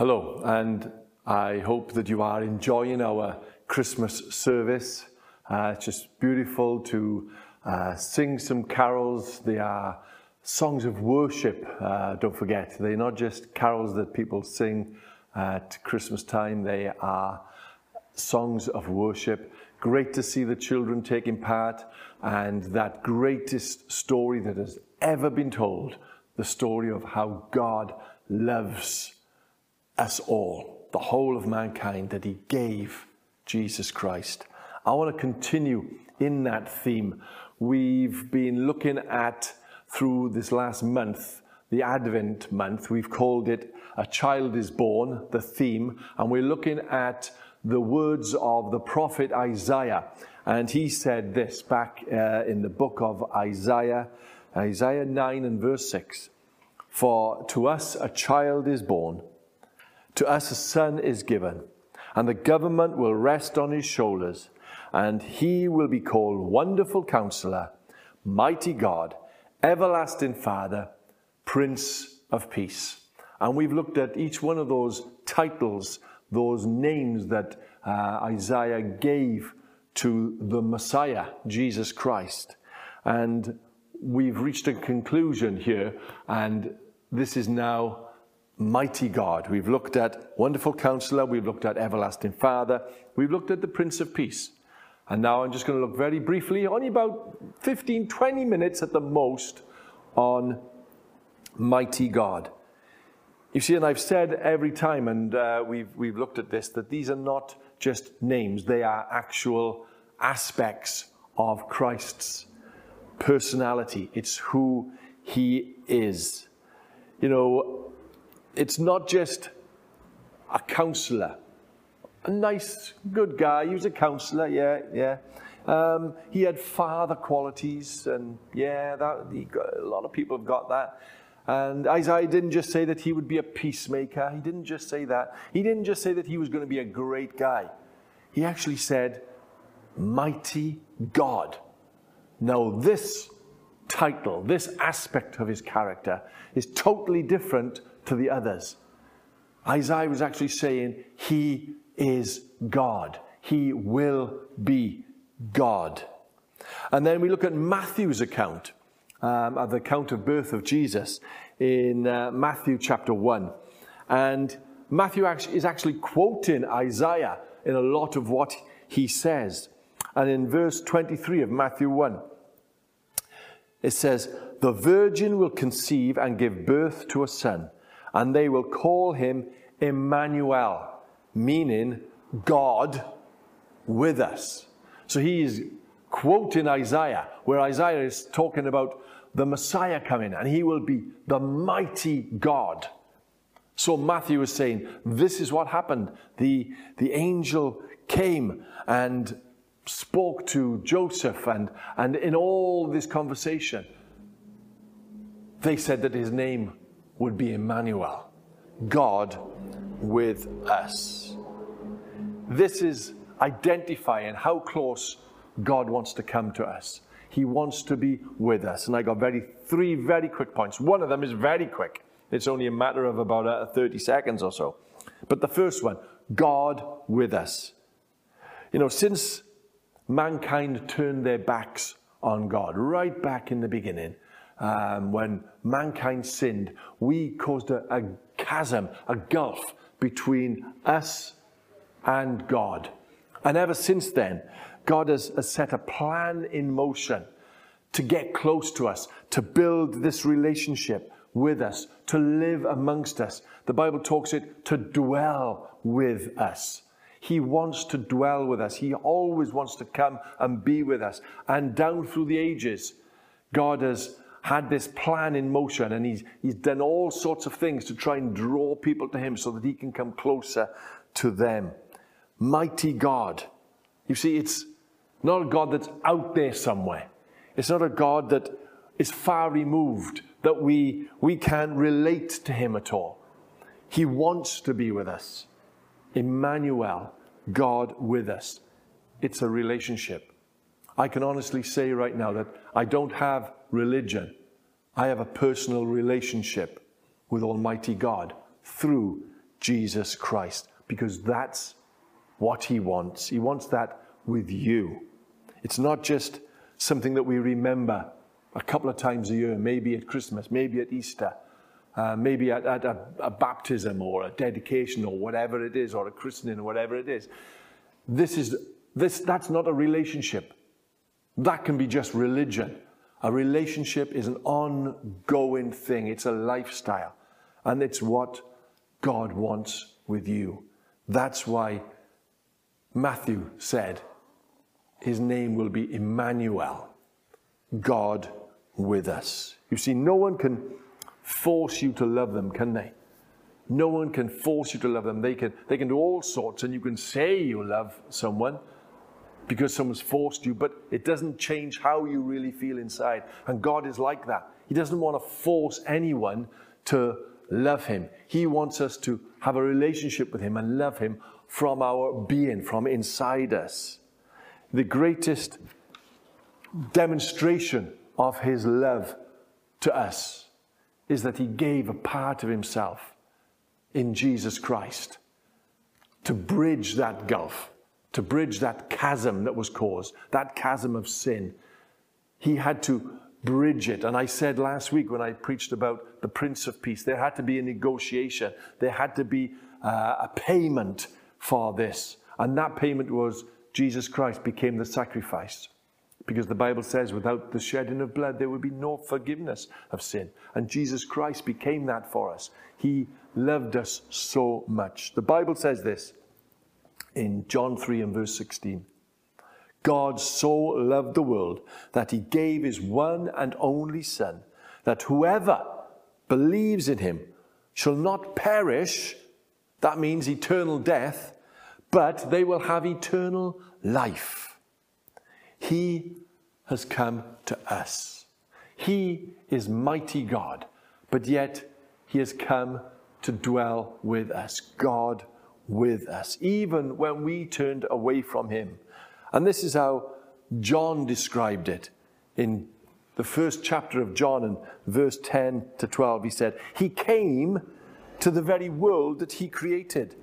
Hello, and I hope that you are enjoying our Christmas service. Uh, it's just beautiful to uh, sing some carols. They are songs of worship, uh, don't forget. They're not just carols that people sing at Christmas time, they are songs of worship. Great to see the children taking part, and that greatest story that has ever been told the story of how God loves us all, the whole of mankind, that He gave Jesus Christ. I want to continue in that theme. We've been looking at, through this last month, the Advent month, we've called it A Child is Born, the theme, and we're looking at the words of the prophet Isaiah. And he said this back uh, in the book of Isaiah, Isaiah 9 and verse 6 For to us a child is born to us a son is given, and the government will rest on his shoulders, and he will be called Wonderful Counselor, Mighty God, Everlasting Father, Prince of Peace. And we've looked at each one of those titles, those names that uh, Isaiah gave to the Messiah, Jesus Christ. And we've reached a conclusion here, and this is now mighty God. We've looked at wonderful counselor, we've looked at everlasting father, we've looked at the Prince of Peace. And now I'm just going to look very briefly, only about 15, 20 minutes at the most, on mighty God. You see, and I've said every time, and uh, we've, we've looked at this, that these are not just names, they are actual aspects of Christ's personality. It's who he is. You know, it's not just a counselor. A nice, good guy. He was a counselor, yeah, yeah. Um, he had father qualities, and yeah, that, got, a lot of people have got that. And Isaiah didn't just say that he would be a peacemaker. He didn't just say that. He didn't just say that he was going to be a great guy. He actually said, Mighty God. Now, this title, this aspect of his character, is totally different to the others. Isaiah was actually saying, He is God. He will be God. And then we look at Matthew's account, um, of the account of birth of Jesus in uh, Matthew chapter 1. And Matthew is actually quoting Isaiah in a lot of what he says. And in verse 23 of Matthew 1, it says, The virgin will conceive and give birth to a son and they will call him Emmanuel, meaning God with us. So he is quoting Isaiah, where Isaiah is talking about the Messiah coming, and he will be the mighty God. So Matthew is saying, This is what happened. The, the angel came and spoke to Joseph, and, and in all this conversation, they said that his name would be Emmanuel, God with us. This is identifying how close God wants to come to us. He wants to be with us. And I got very three very quick points. One of them is very quick. It's only a matter of about uh, 30 seconds or so. But the first one, God with us. You know, since mankind turned their backs on God, right back in the beginning, um, when mankind sinned, we caused a, a chasm, a gulf between us and God. And ever since then, God has, has, set a plan in motion to get close to us, to build this relationship with us, to live amongst us. The Bible talks it to dwell with us. He wants to dwell with us. He always wants to come and be with us. And down through the ages, God has had this plan in motion and he's, he's done all sorts of things to try and draw people to him so that he can come closer to them. Mighty God. You see, it's not a God that's out there somewhere. It's not a God that is far removed, that we, we can't relate to him at all. He wants to be with us. Emmanuel, God with us. It's a relationship. I can honestly say right now that I don't have religion. I have a personal relationship with Almighty God through Jesus Christ because that's what he wants. He wants that with you. It's not just something that we remember a couple of times a year, maybe at Christmas, maybe at Easter, uh, maybe at, at a, a baptism or a dedication or whatever it is, or a christening or whatever it is. This is this that's not a relationship. That can be just religion. A relationship is an ongoing thing. It's a lifestyle. And it's what God wants with you. That's why Matthew said his name will be Emmanuel, God with us. You see, no one can force you to love them, can they? No one can force you to love them. They can, they can do all sorts, and you can say you love someone because someone's forced you, but it doesn't change how you really feel inside. And God is like that. He doesn't want to force anyone to love Him. He wants us to have a relationship with Him and love Him from our being, from inside us. The greatest demonstration of His love to us is that He gave a part of Himself in Jesus Christ to bridge that gulf, to bridge that chasm that was caused, that chasm of sin. He had to bridge it. And I said last week when I preached about the Prince of Peace, there had to be a negotiation, there had to be uh, a payment for this. And that payment was Jesus Christ became the sacrifice. Because the Bible says, without the shedding of blood, there would be no forgiveness of sin. And Jesus Christ became that for us. He loved us so much. The Bible says this in John 3 and verse 16 God so loved the world that he gave his one and only Son, that whoever believes in him shall not perish, that means eternal death, but they will have eternal life. He has come to us. He is mighty God, but yet he has come to dwell with us. God with us, even when we turned away from him. And this is how John described it in the first chapter of John and verse 10 to 12. He said, He came to the very world that he created,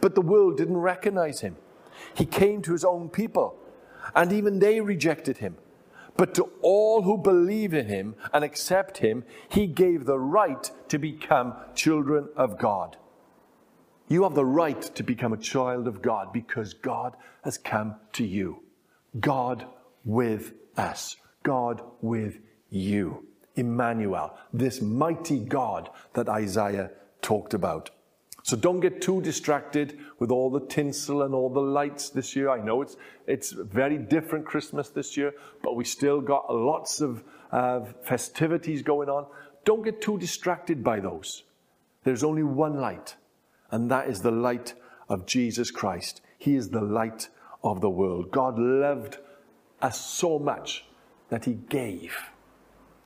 but the world didn't recognize him. He came to his own people, and even they rejected him. But to all who believe in him and accept him, he gave the right to become children of God. You have the right to become a child of God because God has come to you. God with us. God with you. Emmanuel, this mighty God that Isaiah talked about. So don't get too distracted with all the tinsel and all the lights this year. I know it's it's very different Christmas this year, but we still got lots of uh, festivities going on. Don't get too distracted by those. There's only one light, and that is the light of Jesus Christ. He is the light of the world. God loved us so much that He gave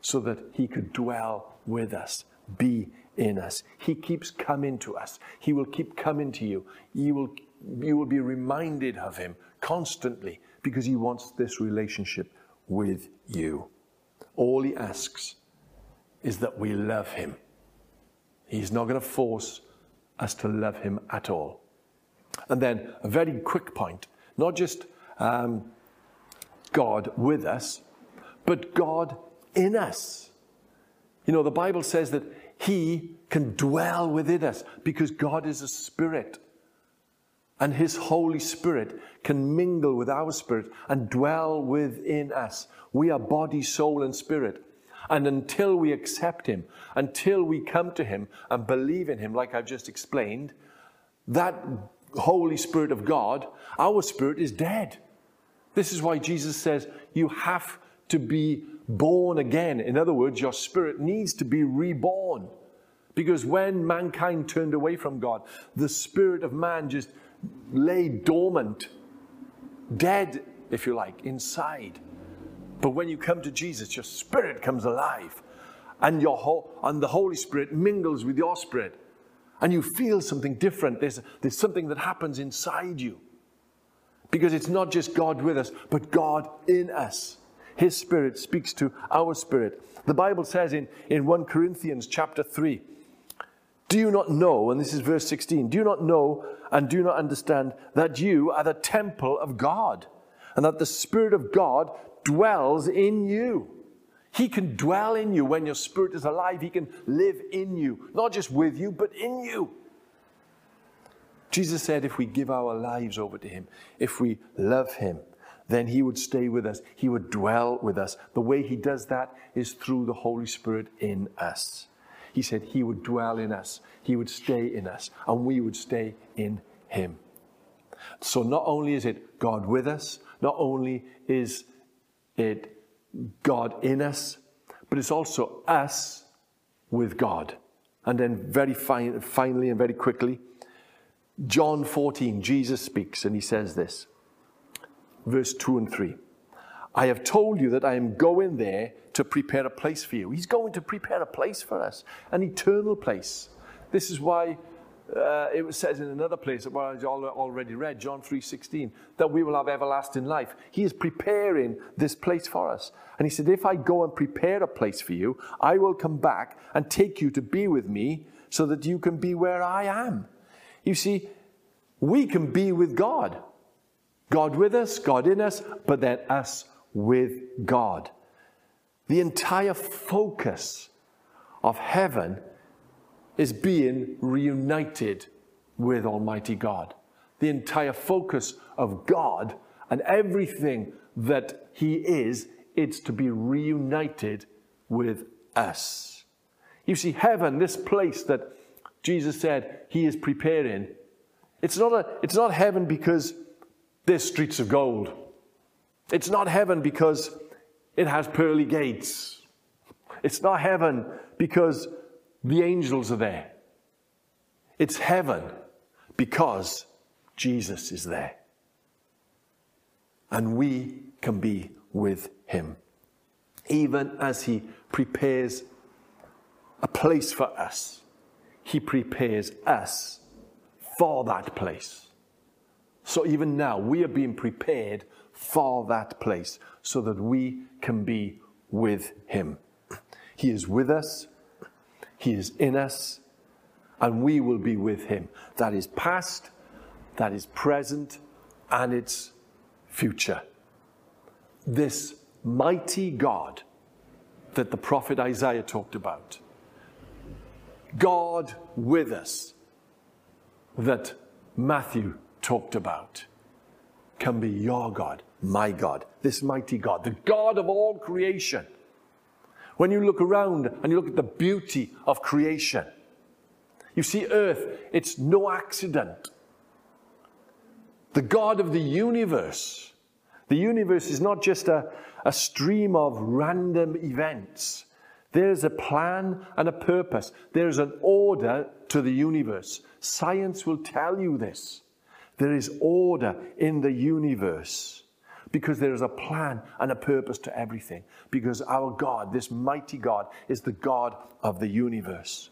so that He could dwell with us, be in us. He keeps coming to us. He will keep coming to you. You will, you will be reminded of Him constantly because He wants this relationship with you. All He asks is that we love Him. He's not going to force us to love him at all. And then a very quick point not just um, God with us, but God in us. You know, the Bible says that He can dwell within us because God is a spirit. And His Holy Spirit can mingle with our spirit and dwell within us. We are body, soul, and spirit. And until we accept Him, until we come to Him and believe in Him, like I've just explained, that Holy Spirit of God, our spirit is dead. This is why Jesus says you have to be born again. In other words, your spirit needs to be reborn. Because when mankind turned away from God, the spirit of man just lay dormant, dead, if you like, inside. But when you come to Jesus, your spirit comes alive. And, your and the Holy Spirit mingles with your spirit. And you feel something different. There's, there's something that happens inside you. Because it's not just God with us, but God in us. His spirit speaks to our spirit. The Bible says in, in 1 Corinthians chapter 3 Do you not know, and this is verse 16, do you not know and do not understand that you are the temple of God and that the Spirit of God dwells in you? He can dwell in you when your spirit is alive. He can live in you, not just with you, but in you. Jesus said if we give our lives over to Him, if we love Him, then He would stay with us. He would dwell with us. The way He does that is through the Holy Spirit in us. He said He would dwell in us, He would stay in us, and we would stay in Him. So not only is it God with us, not only is it God in us, but it's also us with God. And then, very fin- finally and very quickly, John 14, Jesus speaks and he says this, verse 2 and 3. I have told you that I am going there to prepare a place for you. He's going to prepare a place for us, an eternal place. This is why uh, it says in another place that I already read, John 3:16, that we will have everlasting life. He is preparing this place for us. And he said, If I go and prepare a place for you, I will come back and take you to be with me so that you can be where I am. You see, we can be with God. God with us, God in us, but then us with God. The entire focus of heaven is being reunited with Almighty God. The entire focus of God and everything that He is, it's to be reunited with us. You see, heaven, this place that Jesus said He is preparing, it's not, a, it's not heaven because there's streets of gold. It's not heaven because it has pearly gates. It's not heaven because the angels are there. It's heaven because Jesus is there. And we can be with him. Even as he prepares a place for us, he prepares us for that place. So even now, we are being prepared for that place so that we can be with him. He is with us he is in us, and we will be with Him. That is past, that is present, and it's future. This mighty God that the prophet Isaiah talked about, God with us, that Matthew talked about, can be your God, my God, this mighty God, the God of all creation when you look around and you look at the beauty of creation, you see earth, it's no accident. The God of the universe, the universe is not just a, a stream of random events. There's a plan and a purpose. There's an order to the universe. Science will tell you this. There is order in the universe because there is a plan and a purpose to everything. Because our God, this mighty God, is the God of the universe.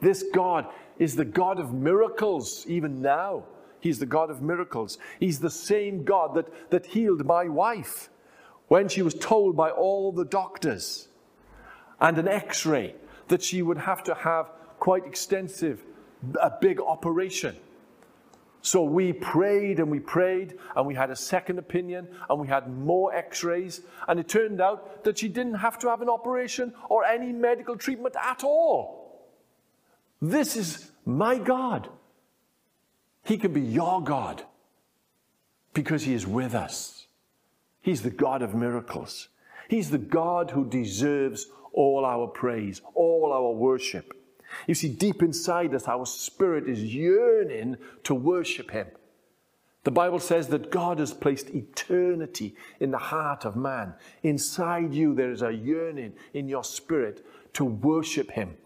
This God is the God of miracles, even now. He's the God of miracles. He's the same God that, that healed my wife when she was told by all the doctors and an x ray that she would have to have quite extensive, a big operation. So we prayed and we prayed, and we had a second opinion, and we had more x rays, and it turned out that she didn't have to have an operation or any medical treatment at all. This is my God. He can be your God because He is with us. He's the God of miracles. He's the God who deserves all our praise, all our worship. You see, deep inside us, our spirit is yearning to worship Him. The Bible says that God has placed eternity in the heart of man. Inside you, there is a yearning in your spirit to worship Him.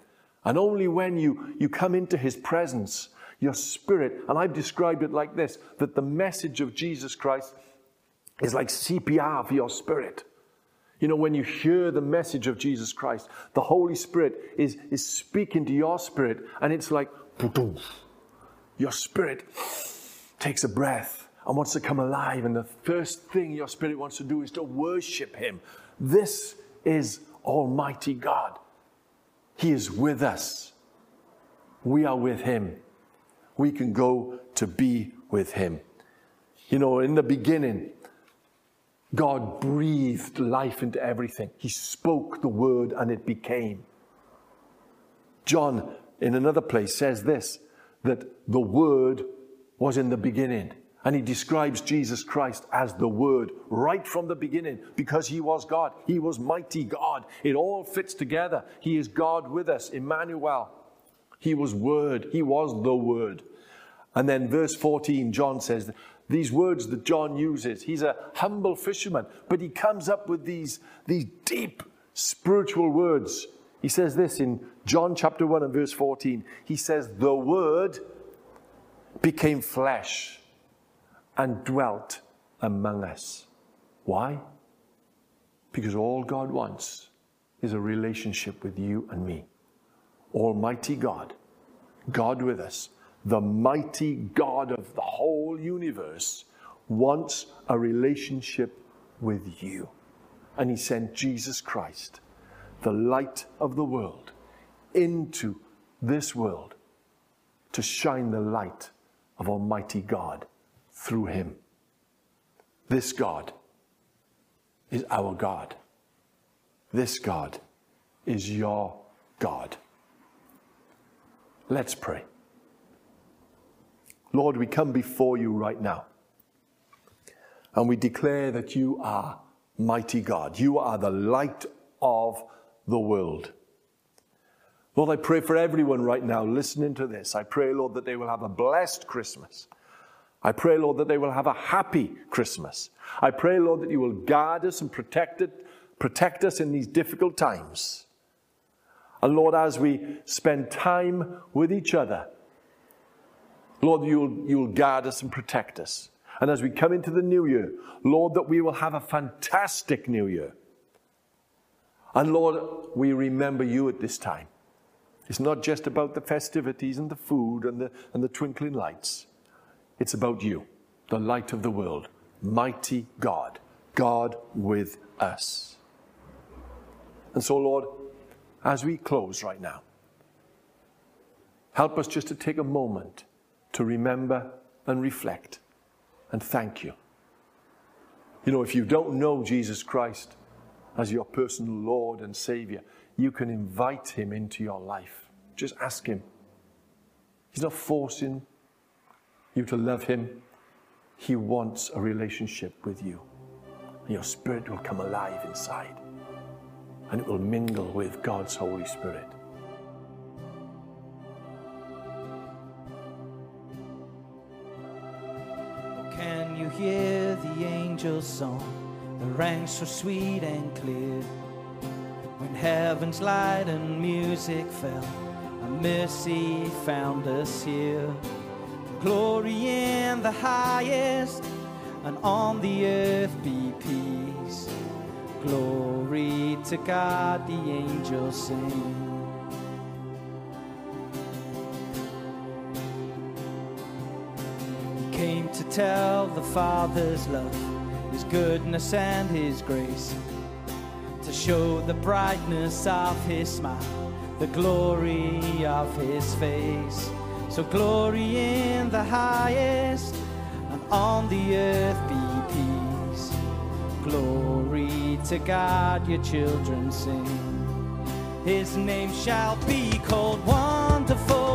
And only when you, you come into His presence, your spirit, and I've described it like this that the message of Jesus Christ is like CPR for your spirit. You know, when you hear the message of Jesus Christ, the Holy Spirit is, is speaking to your spirit, and it's like, your spirit takes a breath and wants to come alive. And the first thing your spirit wants to do is to worship Him. This is Almighty God. He is with us. we are with Him. We can go to be with Him. You know, in the beginning, God breathed life into everything. He spoke the word and it became. John, in another place, says this that the word was in the beginning. And he describes Jesus Christ as the Word right from the beginning because he was God. He was mighty God. It all fits together. He is God with us, Emmanuel. He was Word. He was the Word. And then verse 14, John says, these words that John uses, he's a humble fisherman, but he comes up with these, these deep spiritual words. He says this in John chapter 1 and verse 14. He says, The Word became flesh and dwelt among us. Why? Because all God wants is a relationship with you and me. Almighty God, God with us, the mighty God of the whole universe, wants a relationship with you. And He sent Jesus Christ, the light of the world, into this world to shine the light of Almighty God through him. This God is our God. This God is your God. Let's pray. Lord, we come before you right now and we declare that you are mighty God. You are the light of the world. Lord, I pray for everyone right now listening to this. I pray, Lord, that they will have a blessed Christmas. I pray, Lord, that they will have a happy Christmas. I pray, Lord, that you will guard us and protect, it, protect us in these difficult times. And Lord, as we spend time with each other, Lord, you'll, you'll guard us and protect us. And as we come into the new year, Lord, that we will have a fantastic new year. And Lord, we remember you at this time. It's not just about the festivities and the food and the, and the twinkling lights. It's about you, the light of the world, mighty God, God with us. And so, Lord, as we close right now, help us just to take a moment to remember and reflect and thank you. You know, if you don't know Jesus Christ as your personal Lord and Savior, you can invite Him into your life. Just ask Him. He's not forcing you to love Him, He wants a relationship with you. And your spirit will come alive inside and it will mingle with God's Holy Spirit. Hear the angel's song that rang so sweet and clear? When heaven's light and music fell, a mercy found us here. Glory in the highest, and on the earth be peace. Glory to God, the angels sing. Tell the Father's love, His goodness and His grace, to show the brightness of His smile, the glory of His face. So glory in the highest, and on the earth be peace. Glory to God, your children sing. His name shall be called Wonderful.